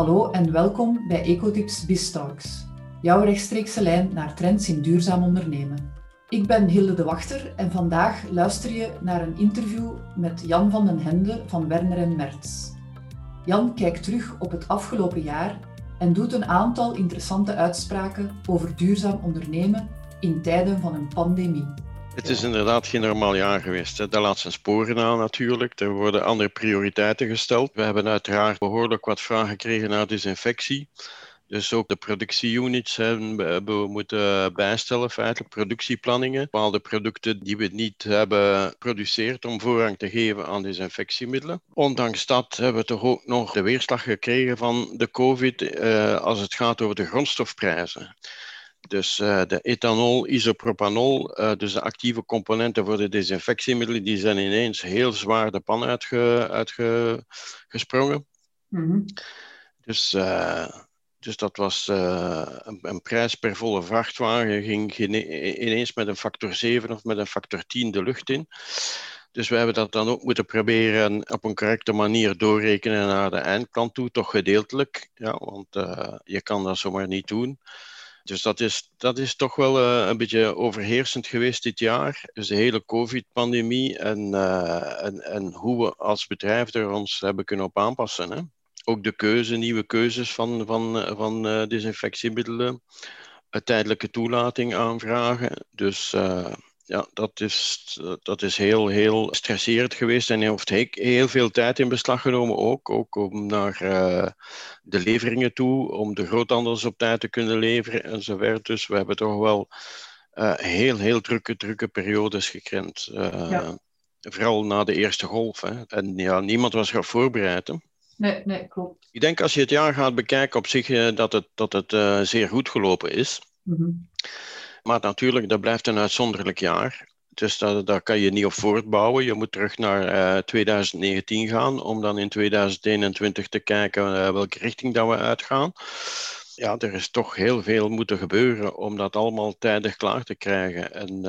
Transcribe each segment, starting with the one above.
Hallo en welkom bij Ecotips BizTalks, jouw rechtstreekse lijn naar trends in duurzaam ondernemen. Ik ben Hilde de Wachter en vandaag luister je naar een interview met Jan van den Hende van Werner en Mertz. Jan kijkt terug op het afgelopen jaar en doet een aantal interessante uitspraken over duurzaam ondernemen in tijden van een pandemie. Het is inderdaad geen normaal jaar geweest. Dat laat zijn sporen aan natuurlijk. Er worden andere prioriteiten gesteld. We hebben uiteraard behoorlijk wat vragen gekregen naar desinfectie. Dus ook de productieunits hebben we moeten bijstellen, feitelijk productieplanningen. Bepaalde producten die we niet hebben geproduceerd om voorrang te geven aan desinfectiemiddelen. Ondanks dat hebben we toch ook nog de weerslag gekregen van de COVID eh, als het gaat over de grondstofprijzen. Dus uh, de ethanol, isopropanol, uh, dus de actieve componenten voor de desinfectiemiddelen, die zijn ineens heel zwaar de pan uitgesprongen. Uitge, mm -hmm. Dus uh, dus dat was een, een, prijs per volle vrachtwagen, ging ineens met een factor 7 of met een factor 10 de lucht in. Dus we hebben dat dan ook moeten proberen op een correcte manier doorrekenen naar de eindklant toe, toch gedeeltelijk. Ja, want je kan dat zomaar niet doen. Dus dat is, dat is toch wel uh, een beetje overheersend geweest dit jaar. Dus de hele COVID-pandemie en, en, en hoe we als bedrijf er ons hebben kunnen op aanpassen. Hè ook de keuze, nieuwe keuzes van, van, eh, van uh, desinfectiemiddelen, tijdelijke toelating aanvragen. Dus ja, dat is, dat is heel, heel stresserend geweest en heeft heel veel tijd in beslag genomen ook. Ook om naar uh, de leveringen toe, om de groothandels op tijd te kunnen leveren enzovoort. Dus we hebben toch wel uh, heel, heel drukke, drukke periodes gekend. Ja. Vooral na de eerste golf. Hè. En ja, niemand was erop voorbereid. Hè. Nee, nee, klopt. Ik denk als je het jaar gaat bekijken op zich dat het, dat het zeer goed gelopen is. Mm -hmm. Maar natuurlijk, dat blijft een uitzonderlijk jaar. Dus dat, daar kan je niet op voortbouwen. Je moet terug naar uh, 2019 gaan om dan in 2021 te kijken welke richting dat we uitgaan. Ja, er is toch heel veel moeten gebeuren om dat allemaal tijdig klaar te krijgen. En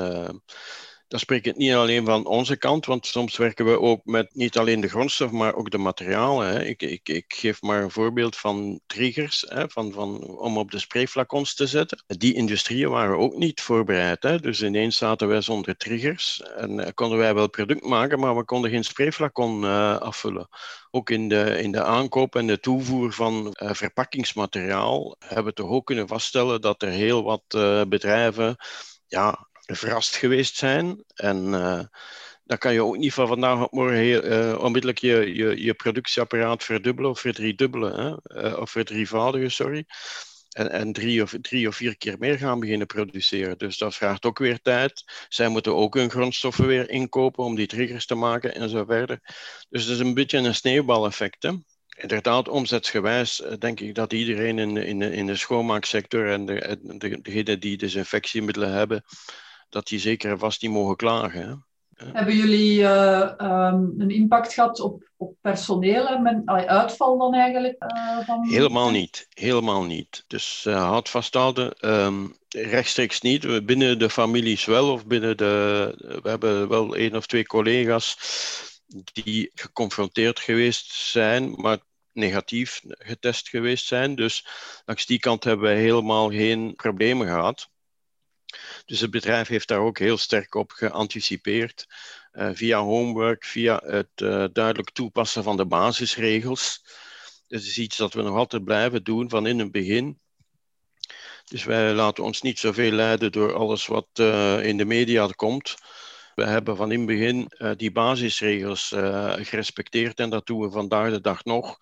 dan spreek ik niet alleen van onze kant, want soms werken we ook met niet alleen de grondstof, maar ook de materialen. Hè. Ik, ik, ik, geef maar een voorbeeld van triggers, hè, van, van, om op de sprayflacons te zetten. Die industrieën waren ook niet voorbereid. Hè. Dus ineens zaten wij zonder triggers en uh, konden wij wel product maken, maar we konden geen sprayflacon uh, afvullen. Ook in de, in de aankoop en de toevoer van uh, verpakkingsmateriaal hebben we toch ook kunnen vaststellen dat er heel wat bedrijven ja, verrast geweest zijn. En uh, dan kan je ook niet van vandaag op morgen uh, onmiddellijk je, je, je productieapparaat verdubbelen of verdriedubbelen, hè? Uh, of verdrievoudigen, sorry. En, en drie, of, drie of vier keer meer gaan beginnen produceren. Dus dat vraagt ook weer tijd. Zij moeten ook hun grondstoffen weer inkopen om die triggers te maken en zo verder. Dus het is een beetje een sneeuwbaleffect. Hè? Inderdaad, omzetsgewijs denk ik dat iedereen in, in, in de schoonmaaksector en de, de, degenen die desinfectiemiddelen hebben, dat die zeker en vast niet mogen klagen. Hè. Hebben jullie uh, um, een impact gehad op, op personeel en uitval dan eigenlijk? Uh, van... Helemaal niet, helemaal niet. Dus uh, houd vasthouden, um, rechtstreeks niet. Binnen de families wel, of binnen de... We hebben wel één of twee collega's die geconfronteerd geweest zijn, maar negatief getest geweest zijn. Dus langs die kant hebben wij helemaal geen problemen gehad. Dus het bedrijf heeft daar ook heel sterk op geanticipeerd. Uh, via homework, via het uh, duidelijk toepassen van de basisregels. Dat is iets dat we nog altijd blijven doen van in het begin. Dus wij laten ons niet zoveel leiden door alles wat uh, in de media komt. We hebben van in het begin die basisregels gerespecteerd en dat doen we vandaag de dag nog.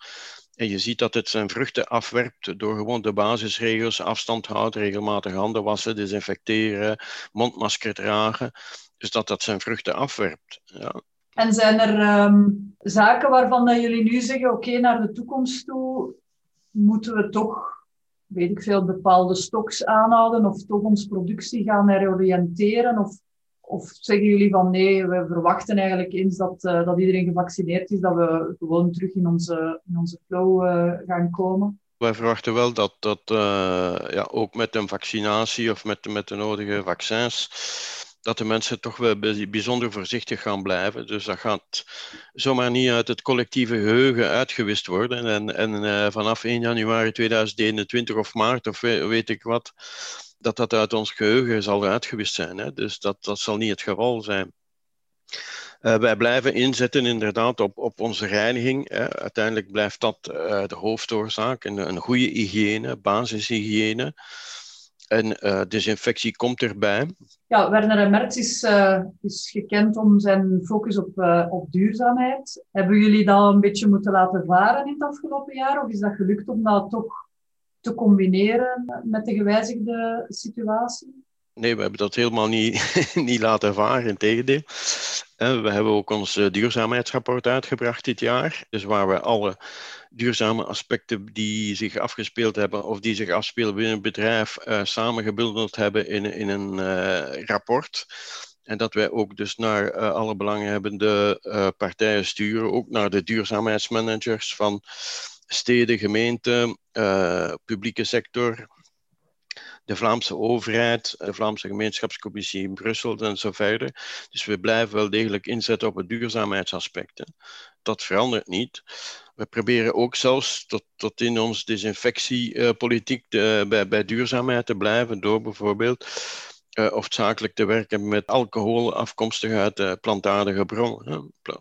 En je ziet dat het zijn vruchten afwerpt door gewoon de basisregels, afstand houden, regelmatig handen wassen, desinfecteren, mondmasker dragen. Dus dat dat zijn vruchten afwerpt. Ja. En zijn er um, zaken waarvan dat jullie nu zeggen, oké, naar de toekomst toe moeten we toch, weet ik veel, bepaalde stoks aanhouden of toch onze productie gaan heroriënteren? Of of zeggen jullie van nee, we verwachten eigenlijk eens dat, uh, dat iedereen gevaccineerd is, dat we gewoon terug in onze, in onze flow uh, gaan komen? Wij verwachten wel dat, dat uh, ja, ook met een vaccinatie of met, met de nodige vaccins, dat de mensen toch wel bijzonder voorzichtig gaan blijven. Dus dat gaat zomaar niet uit het collectieve geheugen uitgewist worden. En, en vanaf 1 januari 2021 of maart of weet ik wat, dat dat uit ons geheugen zal uitgewist zijn. Hè? Dus dat, dat zal niet het geval zijn. Uh, wij blijven inzetten inderdaad op, op onze reiniging. Hè. Uiteindelijk blijft dat uh, de hoofdoorzaak. En een goede hygiëne, basishygiëne. En uh, desinfectie komt erbij. Ja, Werner Merz is, is gekend om zijn focus op, op duurzaamheid. Hebben jullie dat een beetje moeten laten varen in het afgelopen jaar? Of is dat gelukt om dat toch te combineren met de gewijzigde situatie? Nee, we hebben dat helemaal niet, niet laten varen, in tegendeel. We hebben ook ons eh, duurzaamheidsrapport uitgebracht dit jaar. Dus waar we alle duurzame aspecten die zich afgespeeld hebben of die zich afspelen binnen het bedrijf uh, samengebundeld hebben in, in een rapport. En dat wij ook dus naar alle belanghebbende partijen sturen, ook naar de duurzaamheidsmanagers van steden, gemeenten, publieke sector, de Vlaamse overheid, de Vlaamse gemeenschapscommissie in Brussel en zo verder. Dus we blijven wel degelijk inzetten op het duurzaamheidsaspect. Dat verandert niet. We proberen ook zelfs tot, tot in onze desinfectiepolitiek de, bij, bij duurzaamheid te blijven door bijvoorbeeld uh, hoofdzakelijk te werken met alcohol afkomstig uit plantaardige bron, hè,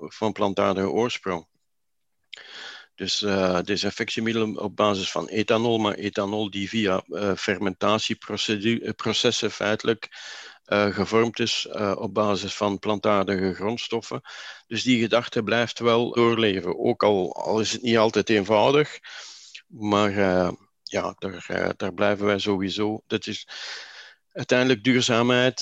van plantaardige oorsprong. Dus uh, desinfectiemiddelen op basis van ethanol, maar ethanol die via uh, fermentatieprocessen feitelijk uh, gevormd is op basis van plantaardige grondstoffen. Dus die gedachte blijft wel doorleven, ook al, al is het niet altijd eenvoudig. Maar ja, daar, daar blijven wij sowieso. Dat is, uiteindelijk duurzaamheid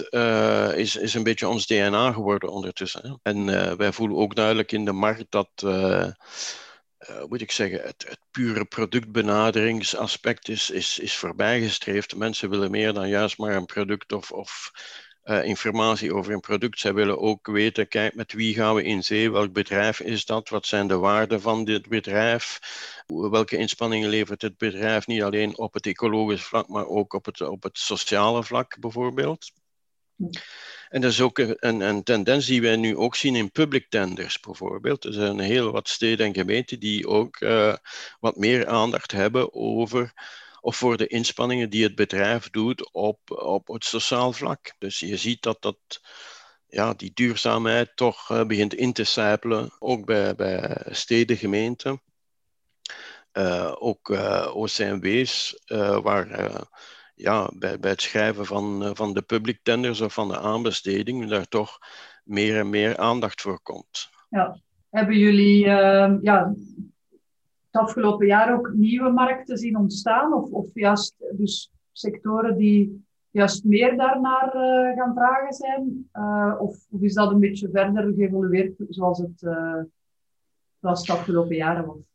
is, is een beetje ons DNA geworden ondertussen. Hè? En wij voelen ook duidelijk in de markt dat uh, moet ik zeggen, het, het, pure productbenaderingsaspect is, is, is voorbijgestreefd. Mensen willen meer dan juist maar een product of, of uh, informatie over een product. Zij willen ook weten, kijk, met wie gaan we in zee? Welk bedrijf is dat? Wat zijn de waarden van dit bedrijf? Welke inspanningen levert het bedrijf? Niet alleen op het ecologisch vlak, maar ook op het, op het sociale vlak bijvoorbeeld. En dat is ook een, een, tendens die wij nu ook zien in public tenders bijvoorbeeld. Er zijn heel wat steden en gemeenten die ook uh, wat meer aandacht hebben over of voor de inspanningen die het bedrijf doet op, op het sociaal vlak. Dus je ziet dat, dat ja, die duurzaamheid toch uh, begint in te sijpelen, ook bij, bij steden, gemeenten. Uh, ook OCMW's, waar ja, bij, bij het schrijven van, eh, van de public tenders of van de aanbesteding daar toch meer en meer aandacht voor komt. Ja. Hebben jullie uh, ja, het afgelopen jaar ook nieuwe markten zien ontstaan? Of, of juist dus sectoren die juist meer daarnaar uh, gaan vragen zijn? Of, of, is dat een beetje verder geëvolueerd zoals het, zoals het afgelopen jaren was?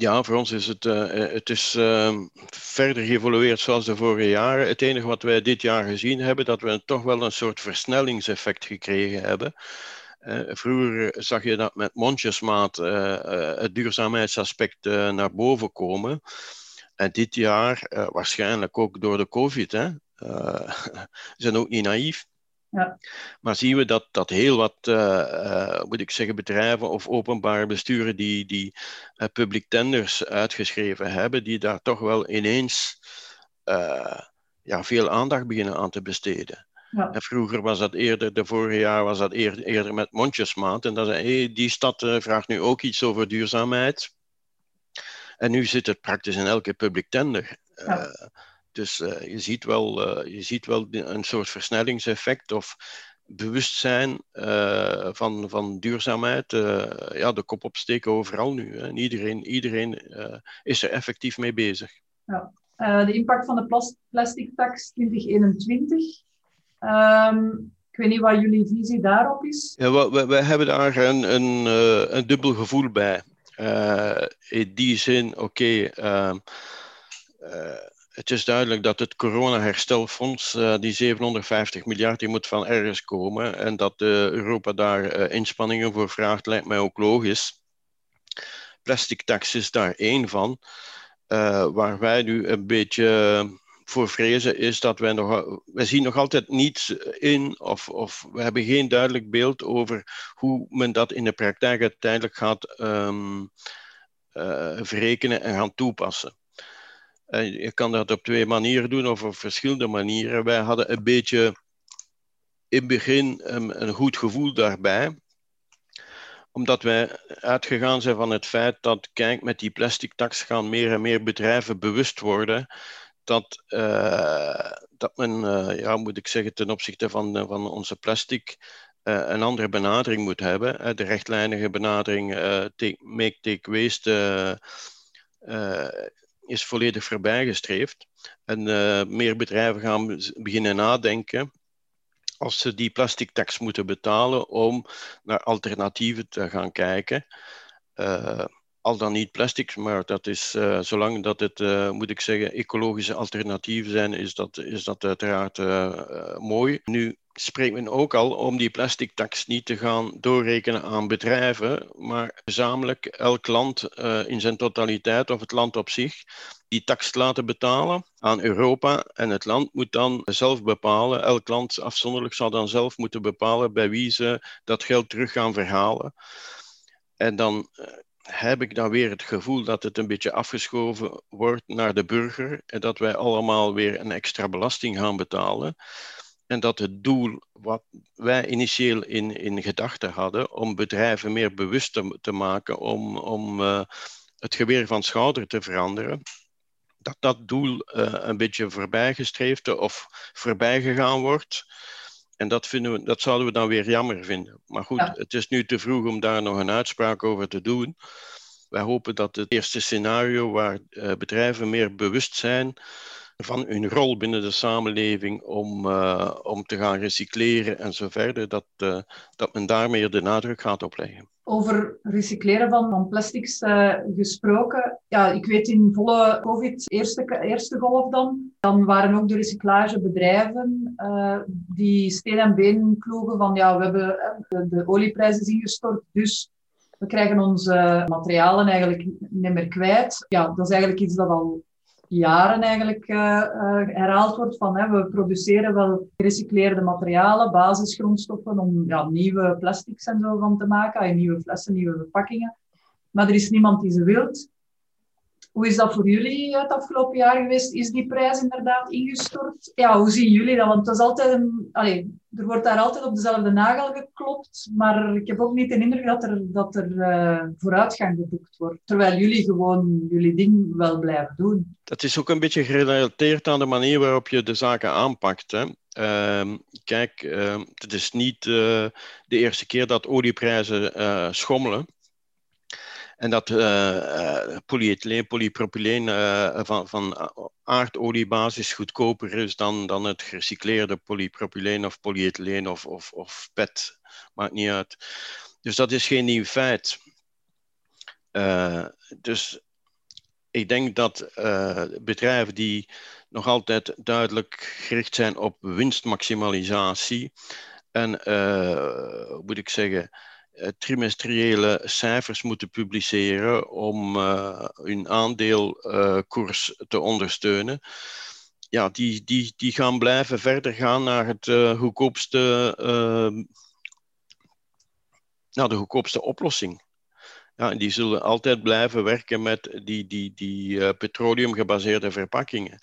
Ja, voor ons is het, uh, het is, uh, verder geëvolueerd zoals de vorige jaren. Het enige wat wij dit jaar gezien hebben, dat we toch wel een soort versnellingseffect gekregen hebben. Uh, vroeger zag je dat met mondjesmaat het duurzaamheidsaspect naar boven komen. En dit jaar, waarschijnlijk ook door de COVID, hè, zijn ook niet naïef. Ja. Maar zien we dat, dat heel wat, uh, moet ik zeggen, bedrijven of openbare besturen die, die uh, public tenders uitgeschreven hebben, die daar toch wel ineens ja, veel aandacht beginnen aan te besteden. Ja. En vroeger was dat eerder, de vorige jaar was dat eerder, eerder met mondjesmaat. En dan zei hey, die stad vraagt nu ook iets over duurzaamheid. En nu zit het praktisch in elke public tender. Ja. Dus uh, je, ziet wel, uh, je ziet wel een soort versnellingseffect of bewustzijn uh, van, van duurzaamheid. ja, de kop opsteken overal nu. Hè. En iedereen, iedereen is er effectief mee bezig. Ja. de impact van de plas plastic tax 2021. Um, ehm, ik weet niet wat jullie visie daarop is. Ja, we, we, hebben daar een, een, een dubbel gevoel bij. in die zin, oké. Okay, ehm, het is duidelijk dat het corona-herstelfonds, uh, die 750 miljard, die moet van ergens komen. En dat uh, Europa daar uh, inspanningen voor vraagt, lijkt mij ook logisch. Plastic tax is daar één van. waar wij nu een beetje voor vrezen is dat wij nog, wij zien nog altijd niets in of, of we hebben geen duidelijk beeld over hoe men dat in de praktijk uiteindelijk gaat um, verrekenen en gaan toepassen. Je kan dat op twee manieren doen of op verschillende manieren. Wij hadden een beetje in het begin een, een goed gevoel daarbij omdat wij uitgegaan zijn van het feit dat, kijk, met die plastic tax gaan meer en meer bedrijven bewust worden dat, uh, dat men, uh, ja, moet ik zeggen, ten opzichte van, uh, van onze plastic een andere benadering moet hebben. de rechtlijnige benadering make, take, waste is volledig voorbijgestreefd. En meer bedrijven gaan beginnen nadenken als ze die plastic tax moeten betalen om naar alternatieven te gaan kijken. Uh, al dan niet plastic, maar dat is, uh, zolang dat het, moet ik zeggen, ecologische alternatieven zijn, is dat, is dat uiteraard mooi. Nu spreekt men ook al om die plastic tax niet te gaan doorrekenen aan bedrijven, maar gezamenlijk elk land in zijn totaliteit of het land op zich die tax laten betalen aan Europa. En het land moet dan zelf bepalen, elk land afzonderlijk zal dan zelf moeten bepalen bij wie ze dat geld terug gaan verhalen. En dan eh, heb ik dan weer het gevoel dat het een beetje afgeschoven wordt naar de burger en dat wij allemaal weer een extra belasting gaan betalen. En dat het doel wat wij initieel in, in gedachten hadden om bedrijven meer bewust te, te maken om, om uh, het geweer van schouder te veranderen, dat dat doel uh, een beetje voorbijgestreefd of voorbijgegaan wordt. En dat, vinden we, dat zouden we dan weer jammer vinden. Maar goed, het is nu te vroeg om daar nog een uitspraak over te doen. Wij hopen dat het eerste scenario waar uh, bedrijven meer bewust zijn van hun rol binnen de samenleving om, uh, om te gaan recycleren en zo verder, dat, uh, dat men daar meer de nadruk gaat op leggen. Over recycleren van, van plastics uh, gesproken. Ja, ik weet in volle COVID, eerste, eerste golf dan, dan waren ook de recyclagebedrijven die steen en been ploegen van ja, we hebben de, de olieprijzen ingestort, dus we krijgen onze materialen eigenlijk niet meer kwijt. Ja, dat is eigenlijk iets dat al jaren eigenlijk uh, herhaald wordt van hè, we produceren wel gerecycleerde materialen, basisgrondstoffen om ja, nieuwe plastics en zo van te maken, nieuwe flessen, nieuwe verpakkingen. Maar er is niemand die ze wilt. Hoe is dat voor jullie het afgelopen jaar geweest? Is die prijs inderdaad ingestort? Ja, hoe zien jullie dat? Want dat is altijd een, er wordt daar altijd op dezelfde nagel geklopt, maar ik heb ook niet de indruk dat er, dat er uh, vooruitgang geboekt wordt. Terwijl jullie gewoon jullie ding wel blijven doen. Dat is ook een beetje gerelateerd aan de manier waarop je de zaken aanpakt. Hè? Uh, kijk, uh, het is niet uh, de eerste keer dat olieprijzen uh, schommelen. En dat uh, polyethyleen, polypropyleen uh, van, van aardoliebasis goedkoper is dan, dan het gerecycleerde polypropyleen of polyethyleen of, of, of PET. Maakt niet uit. Dus dat is geen nieuw feit. Dus ik denk dat bedrijven die nog altijd duidelijk gericht zijn op winstmaximalisatie en, moet ik zeggen, eh, trimestriële cijfers moeten publiceren om uh, hun aandeelkoers uh, te ondersteunen. Ja, die, die, die gaan blijven verder gaan naar het goedkoopste, naar de goedkoopste oplossing. Ja, en die zullen altijd blijven werken met die, die, die petroleumgebaseerde verpakkingen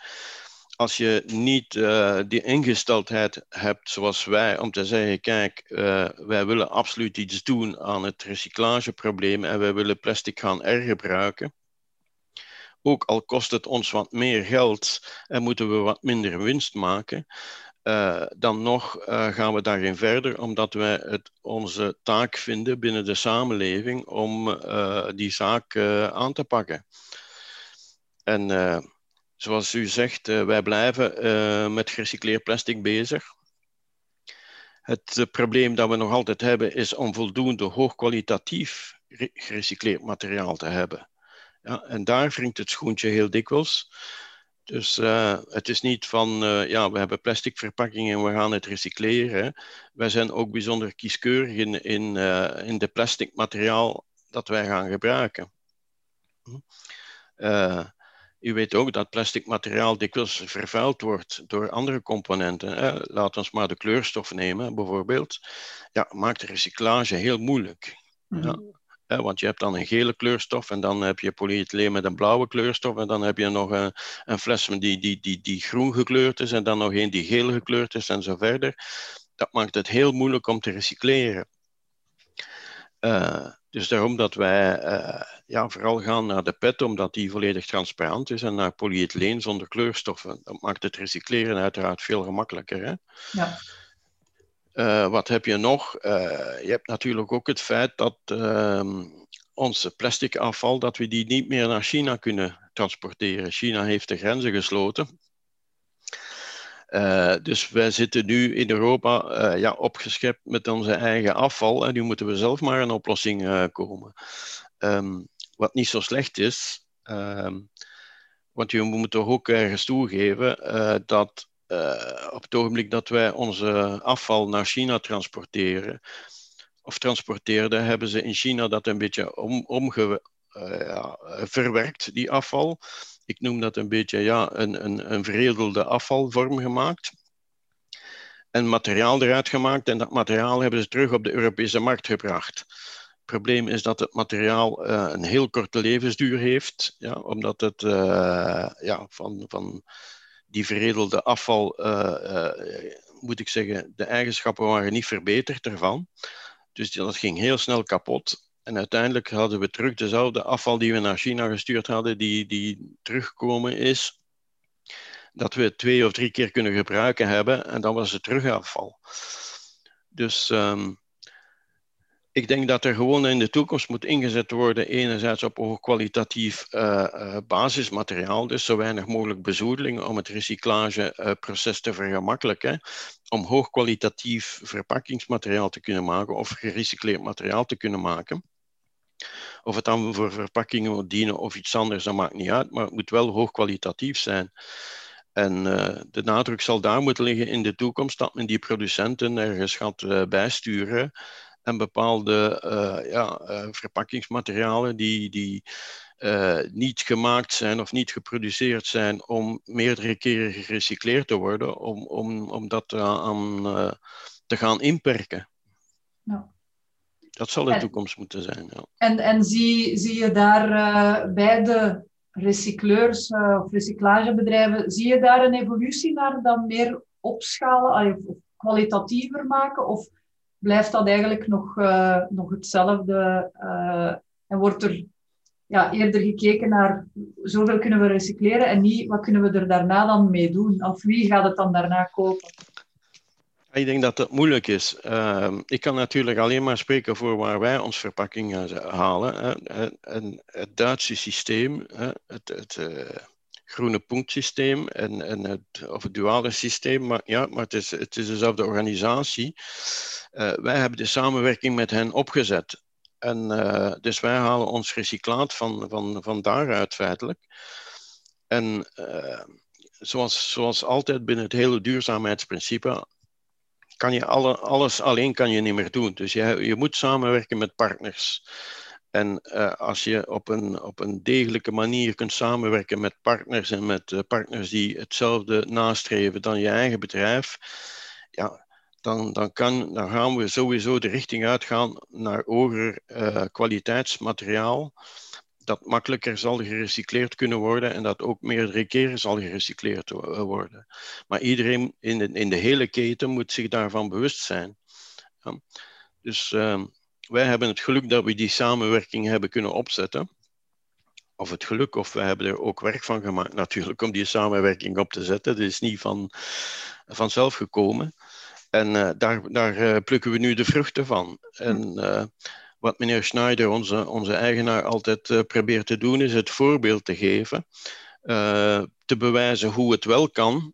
als je niet uh, die ingesteldheid hebt zoals wij om te zeggen, kijk, uh, wij willen absoluut iets doen aan het recyclageprobleem en wij willen plastic gaan hergebruiken. Ook al kost het ons wat meer geld en moeten we wat minder winst maken, uh, dan nog gaan we daarin verder, omdat wij het onze taak vinden binnen de samenleving om die zaak aan te pakken. En zoals u zegt, uh, wij blijven uh, met gerecycleerd plastic bezig. Het uh, probleem dat we nog altijd hebben is om voldoende hoogkwalitatief gerecycleerd materiaal te hebben. Ja, en daar wringt het schoentje heel dikwijls. Dus het is niet van, ja, we hebben plastic verpakkingen en we gaan het recycleren. Wij zijn ook bijzonder kieskeurig in, in, in de plastic materiaal dat wij gaan gebruiken. U weet ook dat plastic materiaal dikwijls vervuild wordt door andere componenten. Laat ons maar de kleurstof nemen, bijvoorbeeld. Ja, maakt de recyclage heel moeilijk. Ja. Mhm. want je hebt dan een gele kleurstof en dan heb je polyethyleen met een blauwe kleurstof en dan heb je nog een, een fles die, die, die, die groen gekleurd is en dan nog een die geel gekleurd is en zo verder. Dat maakt het heel moeilijk om te recycleren. Uh, dus daarom dat wij uh, ja, vooral gaan naar de PET, omdat die volledig transparant is, en naar polyethyleen zonder kleurstoffen. Dat maakt het recycleren uiteraard veel gemakkelijker. Hè? Ja. Uh, wat heb je nog? je hebt natuurlijk ook het feit dat ehm, onze plastic afval, dat we die niet meer naar China kunnen transporteren. China heeft de grenzen gesloten. Uh, dus wij zitten nu in Europa uh, ja, opgeschept met onze eigen afval en nu moeten we zelf maar een oplossing uh, komen. Um, wat niet zo slecht is, um, want je moet toch ook ergens toegeven dat op het ogenblik dat wij onze afval naar China transporteren, of transporteerden, hebben ze in China dat een beetje om, ja, verwerkt, die afval ik noem dat een beetje ja, een, een, een veredelde afvalvorm gemaakt. En materiaal eruit gemaakt en dat materiaal hebben ze terug op de Europese markt gebracht. Het probleem is dat het materiaal uh, een heel korte levensduur heeft, ja, omdat het uh, ja, van, van die veredelde afval, uh, moet ik zeggen, de eigenschappen waren niet verbeterd ervan. Dus dat ging heel snel kapot. En uiteindelijk hadden we terug dezelfde afval die we naar China gestuurd hadden, die, die teruggekomen is. Dat we twee of drie keer kunnen gebruiken hebben en dan was het terug afval. Dus um, ik denk dat er gewoon in de toekomst moet ingezet worden, enerzijds op hoogkwalitatief uh, basismateriaal, dus zo weinig mogelijk bezoedeling om het recyclageproces te vergemakkelijken, om hoogkwalitatief verpakkingsmateriaal te kunnen maken of gerecycleerd materiaal te kunnen maken. Of het dan voor verpakkingen moet dienen of iets anders, dat maakt niet uit, maar het moet wel hoogkwalitatief zijn. En uh, de nadruk zal daar moeten liggen in de toekomst dat men die producenten ergens gaat uh, bijsturen en bepaalde uh, ja, verpakkingsmaterialen die, die niet gemaakt zijn of niet geproduceerd zijn om meerdere keren gerecycleerd te worden, om, om, om dat aan te gaan inperken. Dat zal de toekomst moeten zijn. Ja. En, en zie, zie je daar uh, bij de recycleurs uh, of recyclagebedrijven, zie je daar een evolutie naar dan meer opschalen, of kwalitatiever maken? Of blijft dat eigenlijk nog, uh, nog hetzelfde en wordt er ja, eerder gekeken naar zoveel kunnen we recycleren en niet wat kunnen we er daarna dan mee doen? Of wie gaat het dan daarna kopen? Ik denk dat dat moeilijk is. Uh, ik kan natuurlijk alleen maar spreken voor waar wij ons verpakkingen halen. Hè. En het Duitse systeem, het, het uh, groene punktsysteem en, en het, of het duale systeem, maar, ja, maar het, is, het is dezelfde organisatie. Uh, wij hebben de samenwerking met hen opgezet. En, dus wij halen ons recyclaat van, van, van daaruit feitelijk. En zoals, zoals altijd binnen het hele duurzaamheidsprincipe, kan je alle, alles alleen kan je niet meer doen. Dus je, je moet samenwerken met partners. En uh, als je op een, op een degelijke manier kunt samenwerken met partners en met uh, partners die hetzelfde nastreven dan je eigen bedrijf, ja, dan, dan, kan, dan gaan we sowieso de richting uitgaan naar hoger uh, kwaliteitsmateriaal dat makkelijker zal gerecycleerd kunnen worden en dat ook meerdere keren zal gerecycleerd eh, worden. Maar iedereen in de, in de hele keten moet zich daarvan bewust zijn. Ja. Dus uh, wij hebben het geluk dat we die samenwerking hebben kunnen opzetten. Of het geluk, of we hebben er ook werk van gemaakt natuurlijk om die samenwerking op te zetten. Dat is niet van, vanzelf gekomen. En uh, daar, daar uh, plukken we nu de vruchten van. En wat meneer Schneider, onze, onze eigenaar, altijd uh, probeert te doen, is het voorbeeld te geven. Uh, te bewijzen hoe het wel kan,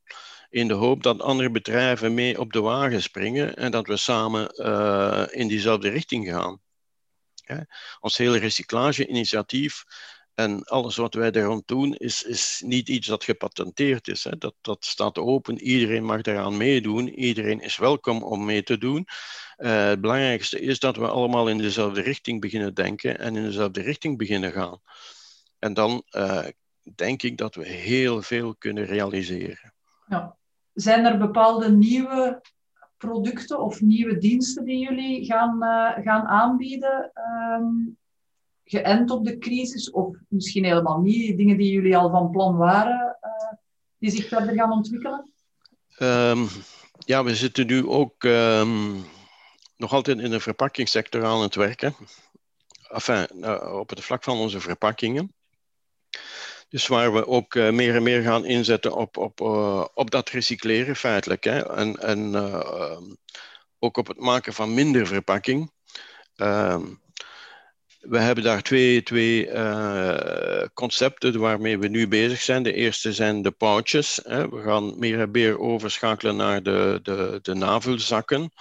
in de hoop dat andere bedrijven mee op de wagen springen en dat we samen uh, in diezelfde richting gaan. Ons hele recyclage-initiatief en alles wat wij daar rond doen, is, is niet iets dat gepatenteerd is. Hè. Dat, dat staat open, iedereen mag daaraan meedoen, iedereen is welkom om mee te doen. Uh, het belangrijkste is dat we allemaal in dezelfde richting beginnen denken en in dezelfde richting beginnen gaan. En dan uh, denk ik dat we heel veel kunnen realiseren. Ja. Zijn er bepaalde nieuwe producten of nieuwe diensten die jullie gaan, uh, gaan aanbieden, um, geënt op de crisis, of misschien helemaal niet, dingen die jullie al van plan waren, uh, die zich verder gaan ontwikkelen? Um, ja, we zitten nu ook um, nog altijd in de verpakkingssector aan het werken. Enfin, uh, op het vlak van onze verpakkingen. Dus waar we ook uh, meer en meer gaan inzetten op, op, op dat recycleren feitelijk. Hè? En, en ook op het maken van minder verpakking. Ehm, we hebben daar twee, twee concepten waarmee we nu bezig zijn. De eerste zijn de pouches. Hè? We gaan meer en meer overschakelen naar de, de, de navulzakken.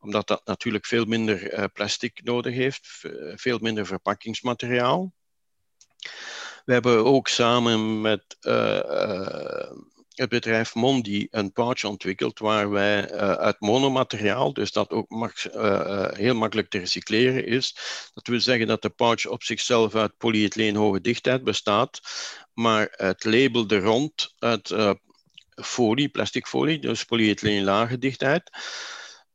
Omdat dat natuurlijk veel minder plastic nodig heeft. Veel minder verpakkingsmateriaal. We hebben ook samen met uh, het bedrijf Mondi een pouch ontwikkeld waar wij uh, uit monomateriaal, dus dat ook mag, heel makkelijk te recycleren is. Dat wil zeggen dat de pouch op zichzelf uit polyethyleen hoge dichtheid bestaat, maar het label er rond uit folie, plastic folie, dus polyethyleen lage dichtheid,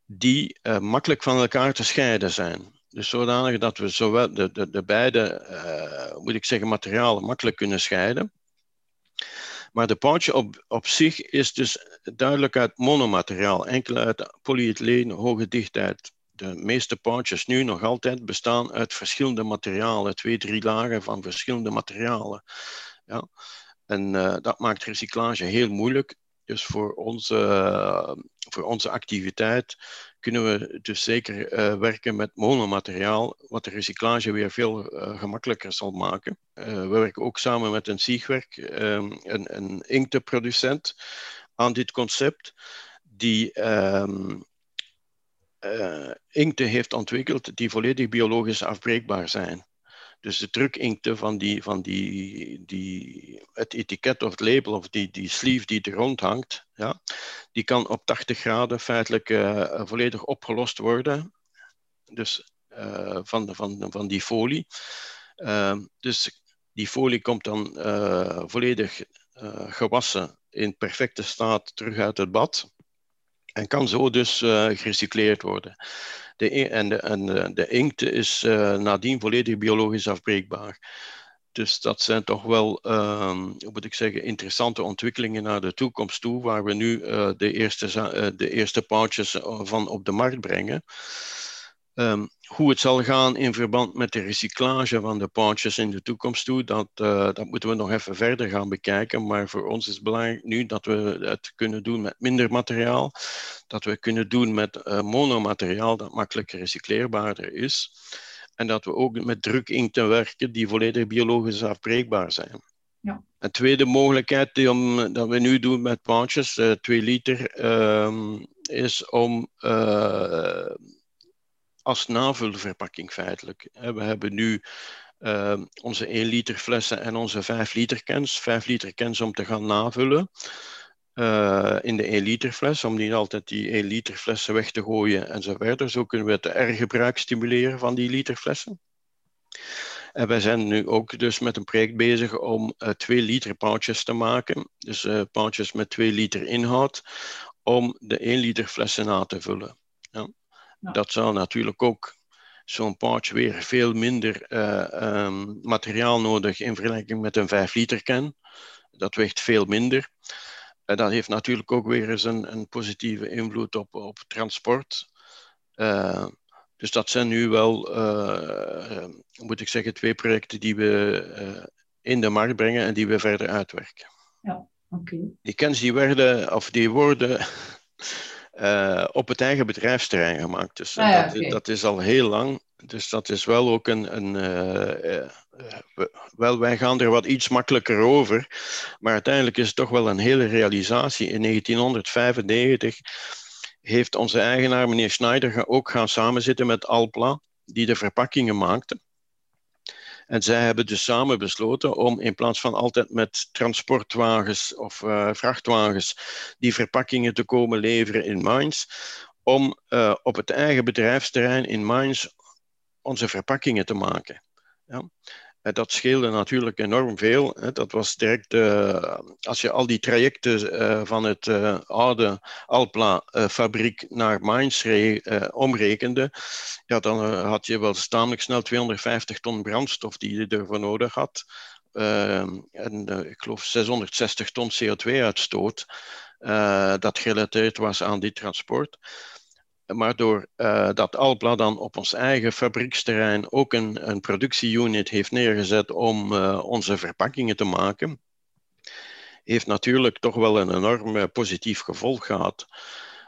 die makkelijk van elkaar te scheiden zijn. Dus zodanig dat we zowel de, de, de beide, uh, moet ik zeggen, materialen makkelijk kunnen scheiden. Maar de pouch op, op zich is dus duidelijk uit monomateriaal, enkel uit polyethyleen, hoge dichtheid. De meeste pouches nu nog altijd bestaan uit verschillende materialen, twee, drie lagen van verschillende materialen. Ja. En uh, dat maakt recyclage heel moeilijk. Dus voor onze, voor onze activiteit kunnen we dus zeker uh, werken met monomateriaal, wat de recyclage weer veel uh, gemakkelijker zal maken. Uh, we werken ook samen met een Siegwerk, um, een, een inktenproducent, aan dit concept, die um, inkten heeft ontwikkeld die volledig biologisch afbreekbaar zijn. Dus de drukinkte van, die, van die, die, het etiket of het label of die, die sleeve die er rond hangt, ja, die kan op 80 graden feitelijk uh, volledig opgelost worden. Dus uh, van, van, van die folie. Uh, dus die folie komt dan uh, volledig gewassen in perfecte staat terug uit het bad. En kan zo dus gerecycleerd worden. De, en de, en de, inkt is uh, nadien volledig biologisch afbreekbaar. Dus dat zijn toch wel, um, hoe moet ik zeggen, interessante ontwikkelingen naar de toekomst toe, waar we nu uh, de, eerste, uh, de eerste pouches van op de markt brengen. Um, hoe het zal gaan in verband met de recyclage van de pouches in de toekomst toe, dat, uh, dat moeten we nog even verder gaan bekijken. Maar voor ons is het belangrijk nu dat we het kunnen doen met minder materiaal. Dat we kunnen doen met uh, monomateriaal dat makkelijk recycleerbaarder is. En dat we ook met drukinkten werken die volledig biologisch afbreekbaar zijn. Ja. Een tweede mogelijkheid die om, dat we nu doen met pouches, uh, 2 liter, um, is om als navulverpakking feitelijk. We hebben nu uh, onze 1 liter flessen en onze 5 liter cans. 5 liter cans om te gaan navullen uh, in de 1 liter fles, om niet altijd die 1 liter flessen weg te gooien en zo verder. Zo kunnen we het hergebruik stimuleren van die liter flessen. En wij zijn nu ook dus met een project bezig om uh, 2 liter pouches te maken. Dus uh, pouches met 2 liter inhoud, om de 1 liter flessen na te vullen. Ja. Dat zou natuurlijk ook zo'n pouch weer veel minder uh, um, materiaal nodig in vergelijking met een 5 liter can. Dat weegt veel minder. Uh, dat heeft natuurlijk ook weer eens een, een positieve invloed op, op transport. Uh, dus dat zijn nu wel, moet ik zeggen, twee projecten die we in de markt brengen en die we verder uitwerken. Ja, oké. Okay. Die cans die werden, of die worden uh, op het eigen bedrijfsterrein gemaakt. Dus ah, ja, dat, okay. dat, is al heel lang. Dus dat is wel ook een. een uh, uh, wel, wij gaan er wat iets makkelijker over. Maar uiteindelijk is het toch wel een hele realisatie. In 1995 heeft onze eigenaar, meneer Schneider, ook gaan samenzitten met Alpla, die de verpakkingen maakte. En zij hebben dus samen besloten om in plaats van altijd met transportwagens of uh, vrachtwagens die verpakkingen te komen leveren in Mainz, om uh, op het eigen bedrijfsterrein in Mainz onze verpakkingen te maken. Ja? Dat scheelde natuurlijk enorm veel. Dat was direct, als je al die trajecten van het oude Alpla-fabriek naar Mainz omrekende, ja, dan had je wel tamelijk snel 250 ton brandstof die je ervoor nodig had. Ehm, en ik geloof 660 ton CO2-uitstoot. dat gerelateerd was aan die transport. Maar door uh, dat Alpla dan op ons eigen fabrieksterrein ook een, een productieunit heeft neergezet om uh, onze verpakkingen te maken, heeft natuurlijk toch wel een enorm uh, positief gevolg gehad.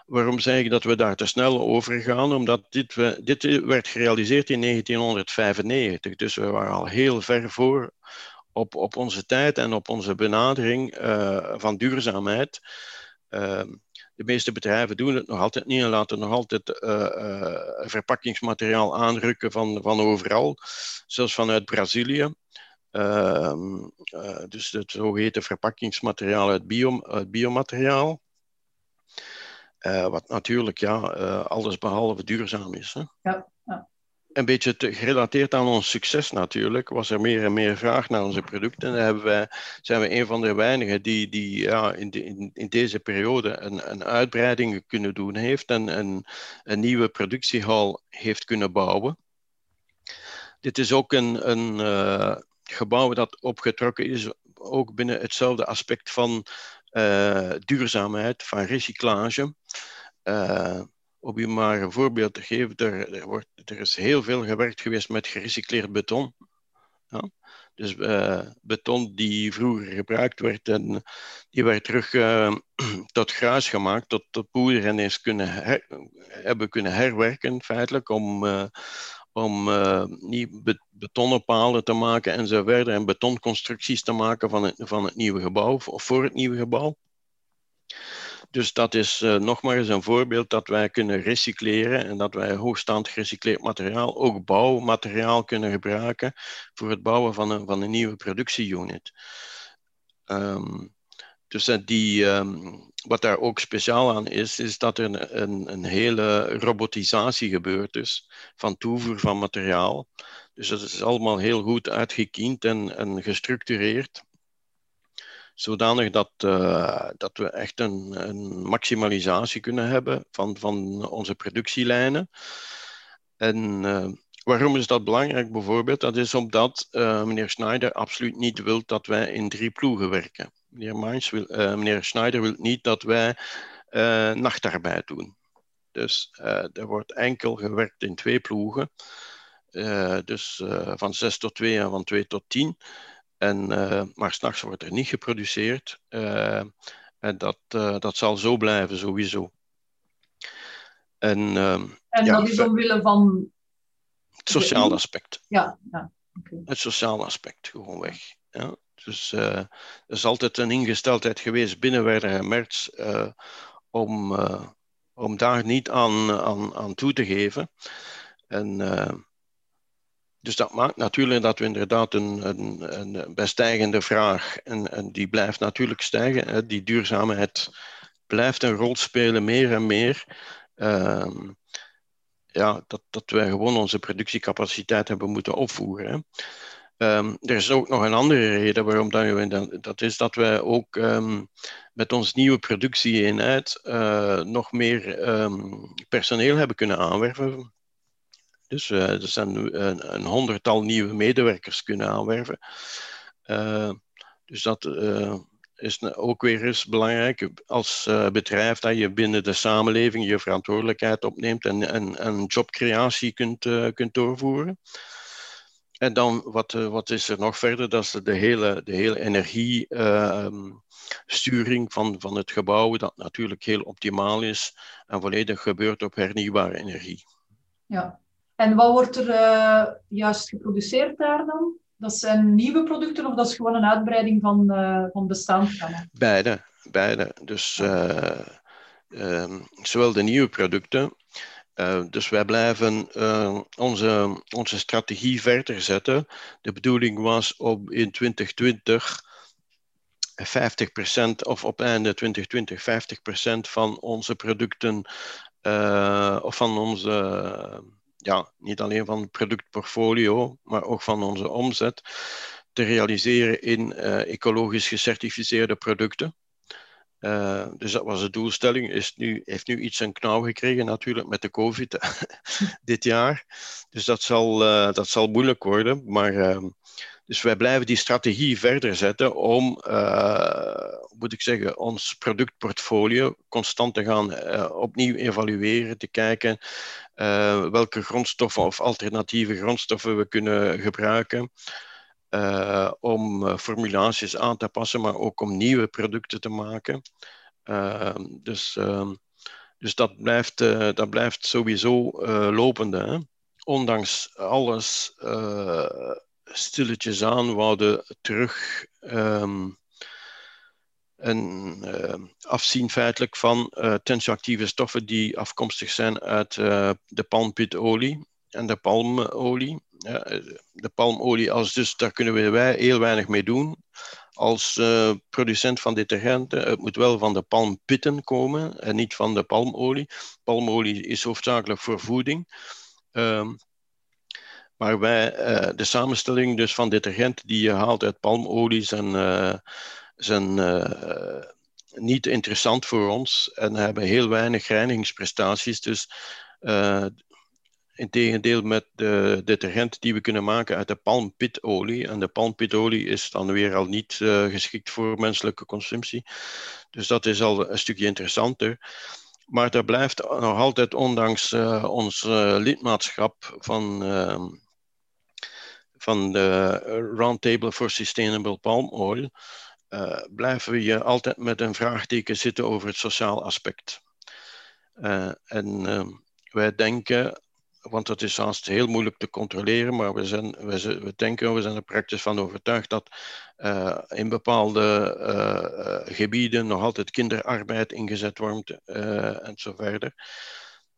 Waarom zeg ik dat we daar te snel over gaan? Omdat dit, dit werd gerealiseerd in 1995. Dus we waren al heel ver voor op, op onze tijd en op onze benadering van duurzaamheid. Ehm, de meeste bedrijven doen het nog altijd niet en laten nog altijd uh, verpakkingsmateriaal aanrukken van, van overal, zelfs vanuit Brazilië. Uh, dus het zogeheten verpakkingsmateriaal uit, bio, uit biomateriaal. wat natuurlijk ja, alles behalve duurzaam is. Hè? Ja een beetje te, gerelateerd aan ons succes natuurlijk, was er meer en meer vraag naar onze producten. En daar wij, zijn we een van de weinigen die, die ja, in, in, deze periode een, een uitbreiding kunnen doen heeft en een, een nieuwe productiehal heeft kunnen bouwen. Dit is ook een, een uh, gebouw dat opgetrokken is, ook binnen hetzelfde aspect van uh, duurzaamheid, van recyclage. Uh, om je maar een voorbeeld te geven, er, er, wordt, er is heel veel gewerkt geweest met gerecycleerd beton. Ja? Dus uh, beton die vroeger gebruikt werd, en die werd terug uh, tot gruis gemaakt, tot, poeder en eens kunnen hebben kunnen herwerken feitelijk om, uh, om niet betonnen palen te maken en zo verder en betonconstructies te maken van van het nieuwe gebouw of voor het nieuwe gebouw. Dus dat is uh, nog maar eens een voorbeeld dat wij kunnen recycleren en dat wij hoogstaand gerecycleerd materiaal, ook bouwmateriaal kunnen gebruiken voor het bouwen van een, van een nieuwe productieunit. Um, dus die, um, wat daar ook speciaal aan is, is dat er een, een, een, hele robotisatie gebeurd is van toevoer van materiaal. Dus dat is allemaal heel goed uitgekiend en, en gestructureerd zodanig dat, uh, dat we echt een, een, maximalisatie kunnen hebben van, van onze productielijnen. En uh, waarom is dat belangrijk bijvoorbeeld? Dat is omdat uh, meneer Schneider absoluut niet wil dat wij in drie ploegen werken. Meneer, Mainz wil, meneer Schneider wil niet dat wij nachtarbeid doen. Dus er wordt enkel gewerkt in twee ploegen. dus van 6 tot 2 en van 2 tot 10. En, uh, maar s'nachts wordt er niet geproduceerd. Uh, en dat, uh, dat zal zo blijven, sowieso. En, en ja, dat is omwille van. Het sociale aspect. Ja, ja. Okay. Het sociale aspect, gewoon weg. Ja. Dus er is altijd een ingesteldheid geweest binnen Werder en Merz om, om daar niet aan, aan, aan toe te geven. En dus dat maakt natuurlijk dat we inderdaad een, een, een bestijgende vraag, en, die blijft natuurlijk stijgen, hè, die duurzaamheid blijft een rol spelen, meer en meer. Uh, ja, dat, dat wij gewoon onze productiecapaciteit hebben moeten opvoeren. Hè. Um, er is ook nog een andere reden waarom dat, dat is dat wij ook um, met ons nieuwe productieeenheid uh, nog meer personeel hebben kunnen aanwerven. Dus uh, er zijn een, een, honderdtal nieuwe medewerkers kunnen aanwerven. Uh, dus dat uh, is ook weer eens belangrijk als bedrijf dat je binnen de samenleving je verantwoordelijkheid opneemt en, en, en jobcreatie kunt, kunt doorvoeren. En dan, wat, wat is er nog verder? Dat is de hele, de hele energiesturing van, van het gebouw, dat natuurlijk heel optimaal is en volledig gebeurt op hernieuwbare energie. Ja, en wat wordt er uh, juist geproduceerd daar dan? Dat zijn nieuwe producten of dat is gewoon een uitbreiding van, uh, van bestaande Beide, beide. Dus uh, zowel de nieuwe producten. dus wij blijven onze, onze strategie verder zetten. De bedoeling was om in 2020 50% of op einde 2020 50% van onze producten of van onze ja, niet alleen van het productportfolio, maar ook van onze omzet te realiseren in ecologisch gecertificeerde producten. Uh, dus dat was de doelstelling. Is nu, heeft nu iets een knauw gekregen natuurlijk met de COVID dit jaar. Dus dat zal, uh, dat zal moeilijk worden. Maar uh, dus wij blijven die strategie verder zetten om, moet ik zeggen, ons productportfolio constant te gaan opnieuw evalueren, te kijken welke grondstoffen of alternatieve grondstoffen we kunnen gebruiken. Om formulaties aan te passen, maar ook om nieuwe producten te maken. Uh, dus, ehm, dus dat, blijft, eh, dat blijft sowieso lopende. Ondanks alles stilletjes aan wouden terug um, en afzien feitelijk van tensioactieve stoffen die afkomstig zijn uit de palmpitolie en de palmolie. Ja, de palmolie, als dus, daar kunnen wij heel weinig mee doen. Als uh, producent van detergenten, het moet wel van de palmpitten komen en niet van de palmolie. Palmolie is hoofdzakelijk voor voeding. Um, maar uh, de samenstelling dus van detergenten die je haalt uit palmolie zijn, uh, zijn niet interessant voor ons en hebben heel weinig reinigingsprestaties. Dus Integendeel met de detergent die we kunnen maken uit de palmpitolie. En de palmpitolie is dan weer al niet geschikt voor menselijke consumptie. Dus dat is al een stukje interessanter. Maar daar blijft nog altijd, ondanks uh, ons lidmaatschap van, ehm, van de Roundtable for Sustainable Palm Oil, blijven we altijd met een vraagteken zitten over het sociaal aspect. en ehm, wij denken want dat is haast heel moeilijk te controleren, maar we, zijn, we, we denken, we zijn er praktisch van overtuigd dat in bepaalde gebieden nog altijd kinderarbeid ingezet wordt en zo verder.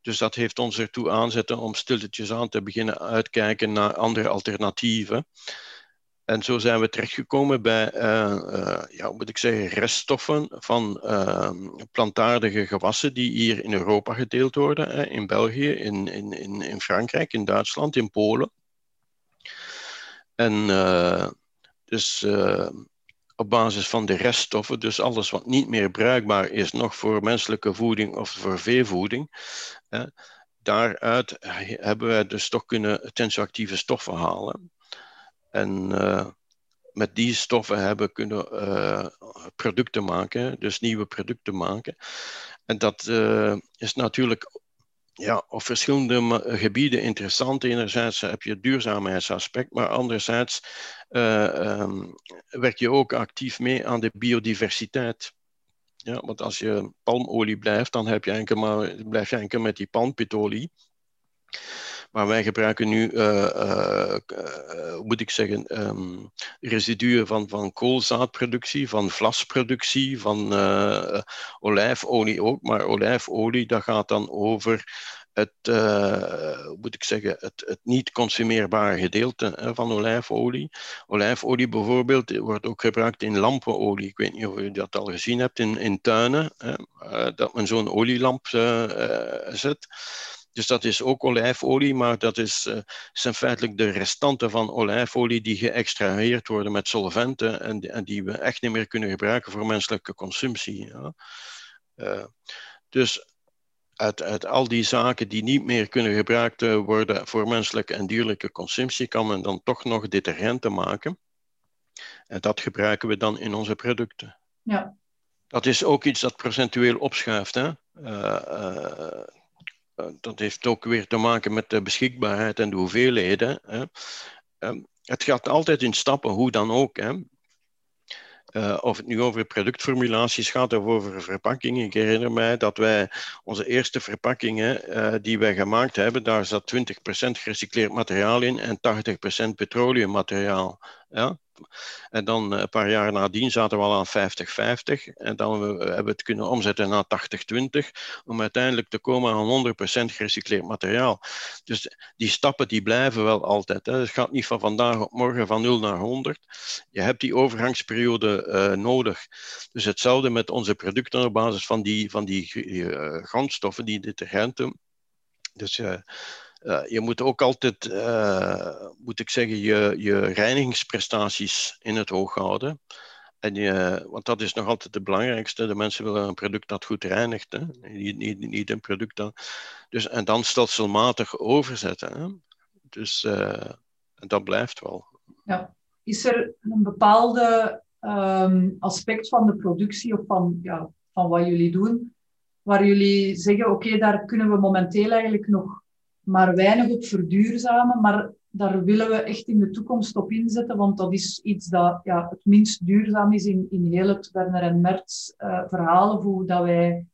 Dus dat heeft ons ertoe aanzetten om stilletjes aan te beginnen uitkijken naar andere alternatieven. En zo zijn we terechtgekomen bij, uh, ja, moet ik zeggen, reststoffen van uh, plantaardige gewassen die hier in Europa gedeeld worden, hè, in België, in, in, in Frankrijk, in Duitsland, in Polen. En dus op basis van de reststoffen, dus alles wat niet meer bruikbaar is, nog voor menselijke voeding of voor veevoeding, daaruit hebben wij dus toch kunnen tensioactieve stoffen halen. En uh, met die stoffen hebben kunnen uh, producten maken, dus nieuwe producten maken. En dat uh, is natuurlijk ja, op verschillende gebieden interessant. Enerzijds heb je het duurzaamheidsaspect, maar anderzijds um, werk je ook actief mee aan de biodiversiteit. Ja, want als je palmolie blijft, dan heb je enkel maar, blijf je enkel met die palmpitolie. Maar wij gebruiken nu, uh, uh, hoe moet ik zeggen, um, residuen van, van koolzaadproductie, van vlasproductie, van olijfolie ook. Maar olijfolie, dat gaat dan over het, hoe moet ik zeggen, het, het niet consumeerbare gedeelte van olijfolie. Olijfolie bijvoorbeeld wordt ook gebruikt in lampenolie. Ik weet niet of u dat al gezien hebt in, in tuinen, hè, dat men zo'n olielamp zet. Dus dat is ook olijfolie, maar dat is, uh, zijn feitelijk de restanten van olijfolie die geëxtraheerd worden met solventen en, en, die we echt niet meer kunnen gebruiken voor menselijke consumptie. Ja. Uh, dus uit, uit, al die zaken die niet meer kunnen gebruikt worden voor menselijke en dierlijke consumptie, kan men dan toch nog detergenten maken. En dat gebruiken we dan in onze producten. Ja. Dat is ook iets dat procentueel opschuift. Hè? Uh, eh, dat heeft ook weer te maken met de beschikbaarheid en de hoeveelheden. Hè. Ehm, het gaat altijd in stappen, hoe dan ook. Hè. Uh, of het nu over productformulaties gaat of over verpakkingen. Ik herinner mij dat wij onze eerste verpakkingen uh, die wij gemaakt hebben, daar zat 20% gerecycleerd materiaal in en 80% petroleummateriaal. Ja? En dan eh, een paar jaar nadien zaten we al aan 50-50. En dan hebben we het kunnen omzetten naar 80-20. Om uiteindelijk te komen aan 100% gerecycleerd materiaal. Dus die stappen die blijven wel altijd. Hè. Het gaat niet van vandaag op morgen van 0 naar 100. Je hebt die overgangsperiode uh, nodig. Dus hetzelfde met onze producten op basis van die, van die uh, grondstoffen, die detergenten. Dus je moet ook altijd, moet ik zeggen, je, je reinigingsprestaties in het oog houden. En je, want dat is nog altijd het belangrijkste. De mensen willen een product dat goed reinigt. Hè? Niet, niet, niet een product dat. Dus, en dan stelselmatig overzetten. Hè? Dus uh, dat blijft wel. Ja. Is er een bepaalde um, aspect van de productie of van, ja, van wat jullie doen, waar jullie zeggen: oké, daar kunnen we momenteel eigenlijk nog maar weinig op verduurzamen, maar daar willen we echt in de toekomst op inzetten, want dat is iets dat ja, het minst duurzaam is in, in heel het Werner en Merts uh, verhaal, hoe dat wij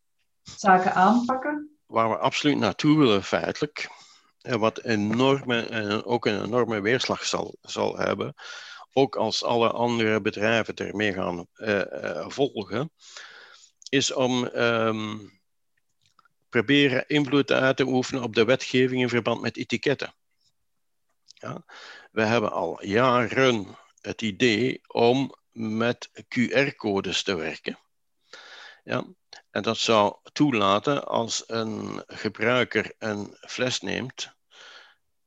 zaken aanpakken. Waar we absoluut naartoe willen, feitelijk, en wat enorme, en ook een enorme weerslag zal, zal hebben, ook als alle andere bedrijven ermee gaan uh, uh, volgen, is om um, proberen invloed uit te oefenen op de wetgeving in verband met etiketten. Ja? We hebben al jaren het idee om met QR-codes te werken. Ja? En dat zou toelaten als een gebruiker een fles neemt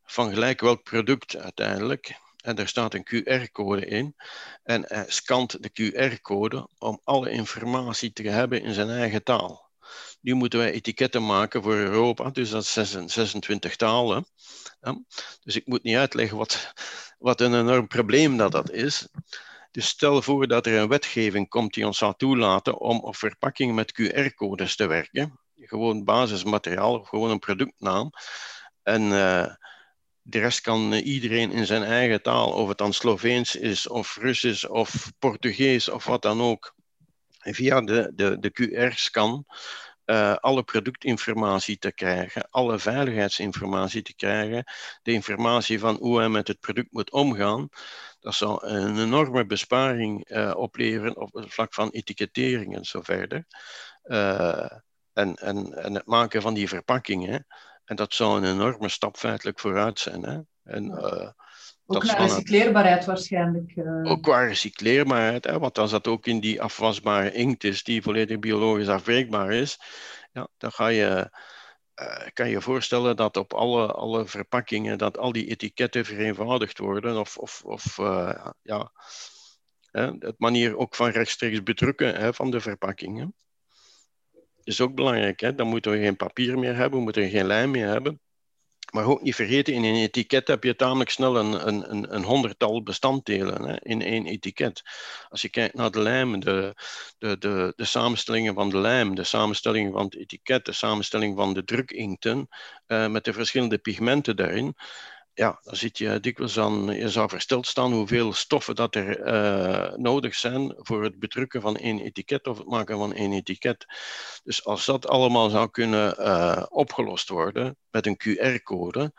van gelijk welk product uiteindelijk. En er staat een QR-code in. En hij scant de QR-code om alle informatie te hebben in zijn eigen taal. Nu moeten wij etiketten maken voor Europa, dus dat is 26 talen. Dus ik moet niet uitleggen wat, wat een enorm probleem dat, dat is. Dus stel voor dat er een wetgeving komt die ons zou toelaten om op verpakkingen met QR-codes te werken. Gewoon basismateriaal, gewoon een productnaam. En uh, de rest kan iedereen in zijn eigen taal, of het dan Sloveens is, of Russisch, of Portugees, of wat dan ook, via de, de, de QR-scan uh, alle productinformatie te krijgen, alle veiligheidsinformatie te krijgen, de informatie van hoe hij met het product moet omgaan. Dat zal een enorme besparing uh, opleveren op het vlak van etikettering en zo verder. Uh, en, en, en het maken van die verpakkingen. En dat zou een enorme stap feitelijk vooruit zijn. Hè? En, ook naar recycleerbaarheid waarschijnlijk. Uh... Ook qua recycleerbaarheid, hè, want als dat ook in die afwasbare inkt is, die volledig biologisch afbreekbaar is, ja, dan ga je, uh, kan je voorstellen dat op alle, alle verpakkingen, dat al die etiketten vereenvoudigd worden, of, of, of uh, ja, hè, het manier ook van rechtstreeks bedrukken hè, van de verpakkingen. Is ook belangrijk, hè? dan moeten we geen papier meer hebben, we moeten geen lijm meer hebben. Maar ook niet vergeten, in een etiket heb je tamelijk snel een, een, een honderdtal bestanddelen hè, in één etiket. Als je kijkt naar de lijm, de, de, de, de samenstellingen van de lijm, de samenstelling van het etiket, de samenstelling van de drukinkten, uh, met de verschillende pigmenten daarin, ja, dan zit je dikwijls aan, je zou versteld staan hoeveel stoffen dat er uh, nodig zijn voor het bedrukken van één etiket of het maken van één etiket. Dus als dat allemaal zou kunnen uh, opgelost worden met een QR-code,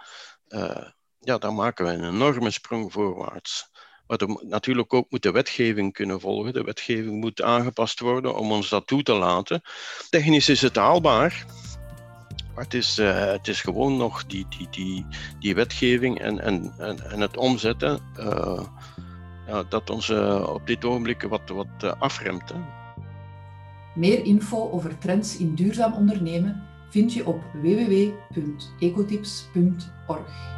uh, ja, dan maken we een enorme sprong voorwaarts. Maar natuurlijk ook moet de wetgeving kunnen volgen. De wetgeving moet aangepast worden om ons dat toe te laten. Technisch is het haalbaar. Maar het is, uh, het is gewoon nog die, die, die, die wetgeving en, en, en, en het omzetten uh, ja, dat ons uh, op dit ogenblik wat, wat afremt. Hè. Meer info over trends in duurzaam ondernemen vind je op www.ecotips.org.